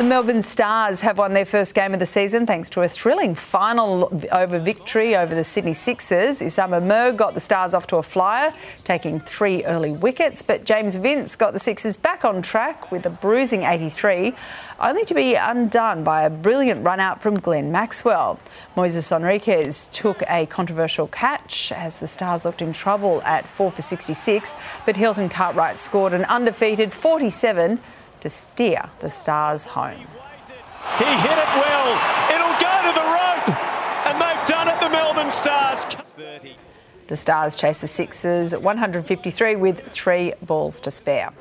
The Melbourne Stars have won their first game of the season thanks to a thrilling final over victory over the Sydney Sixers. Usama Mir got the Stars off to a flyer, taking three early wickets, but James Vince got the Sixers back on track with a bruising 83, only to be undone by a brilliant run out from Glenn Maxwell. Moises Henriques took a controversial catch as the Stars looked in trouble at 4 for 66, but Hilton Cartwright scored an undefeated 47 to steer the Stars home. He hit it well. It'll go to the rope. And they've done it, the Melbourne Stars. 30. The Stars chase the Sixers 153 with three balls to spare.